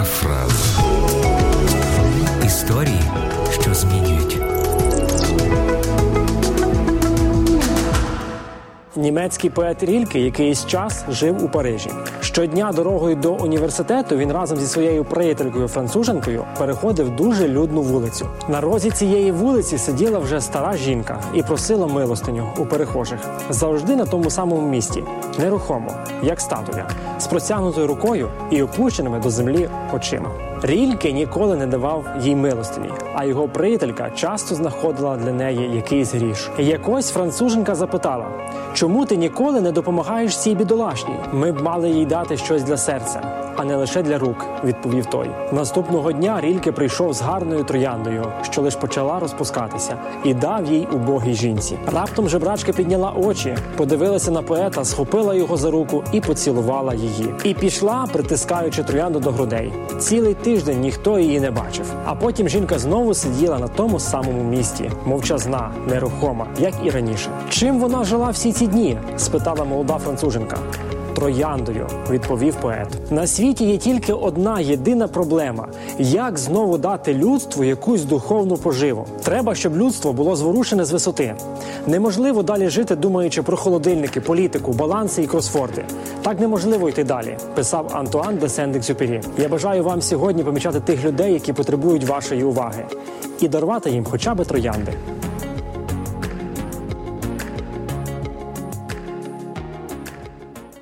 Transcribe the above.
Парафраз. Історії, що змінюють. Німецький поет Рільке якийсь час жив у Парижі. Щодня дорогою до університету він разом зі своєю приятелькою француженкою переходив дуже людну вулицю. На розі цієї вулиці сиділа вже стара жінка і просила милостиню у перехожих завжди на тому самому місці, нерухомо, як статуя, з простягнутою рукою і опущеними до землі очима. Рільке ніколи не давав їй милостині, а його приятелька часто знаходила для неї якийсь гріш. Якось француженка запитала: чому ти ніколи не допомагаєш цій бідолашній? Ми б мали їй дати щось для серця, а не лише для рук, відповів той. Наступного дня Рільке прийшов з гарною трояндою, що лиш почала розпускатися, і дав їй убогій жінці. Раптом жебрачка підняла очі, подивилася на поета, схопила його за руку і поцілувала її. І пішла, притискаючи троянду до грудей. Цілий тиждень ніхто її не бачив. А потім жінка знову сиділа на тому самому місці, мовчазна, нерухома, як і раніше. Чим вона жила всі ці дні? спитала молода француженка. Трояндою, відповів поет. На світі є тільки одна єдина проблема: як знову дати людству якусь духовну поживу. Треба, щоб людство було зворушене з висоти. Неможливо далі жити, думаючи про холодильники, політику, баланси і кросфорди. Так неможливо йти далі, писав Антуан де Сен-Екзюпері. Я бажаю вам сьогодні помічати тих людей, які потребують вашої уваги, і дарувати їм хоча б троянди.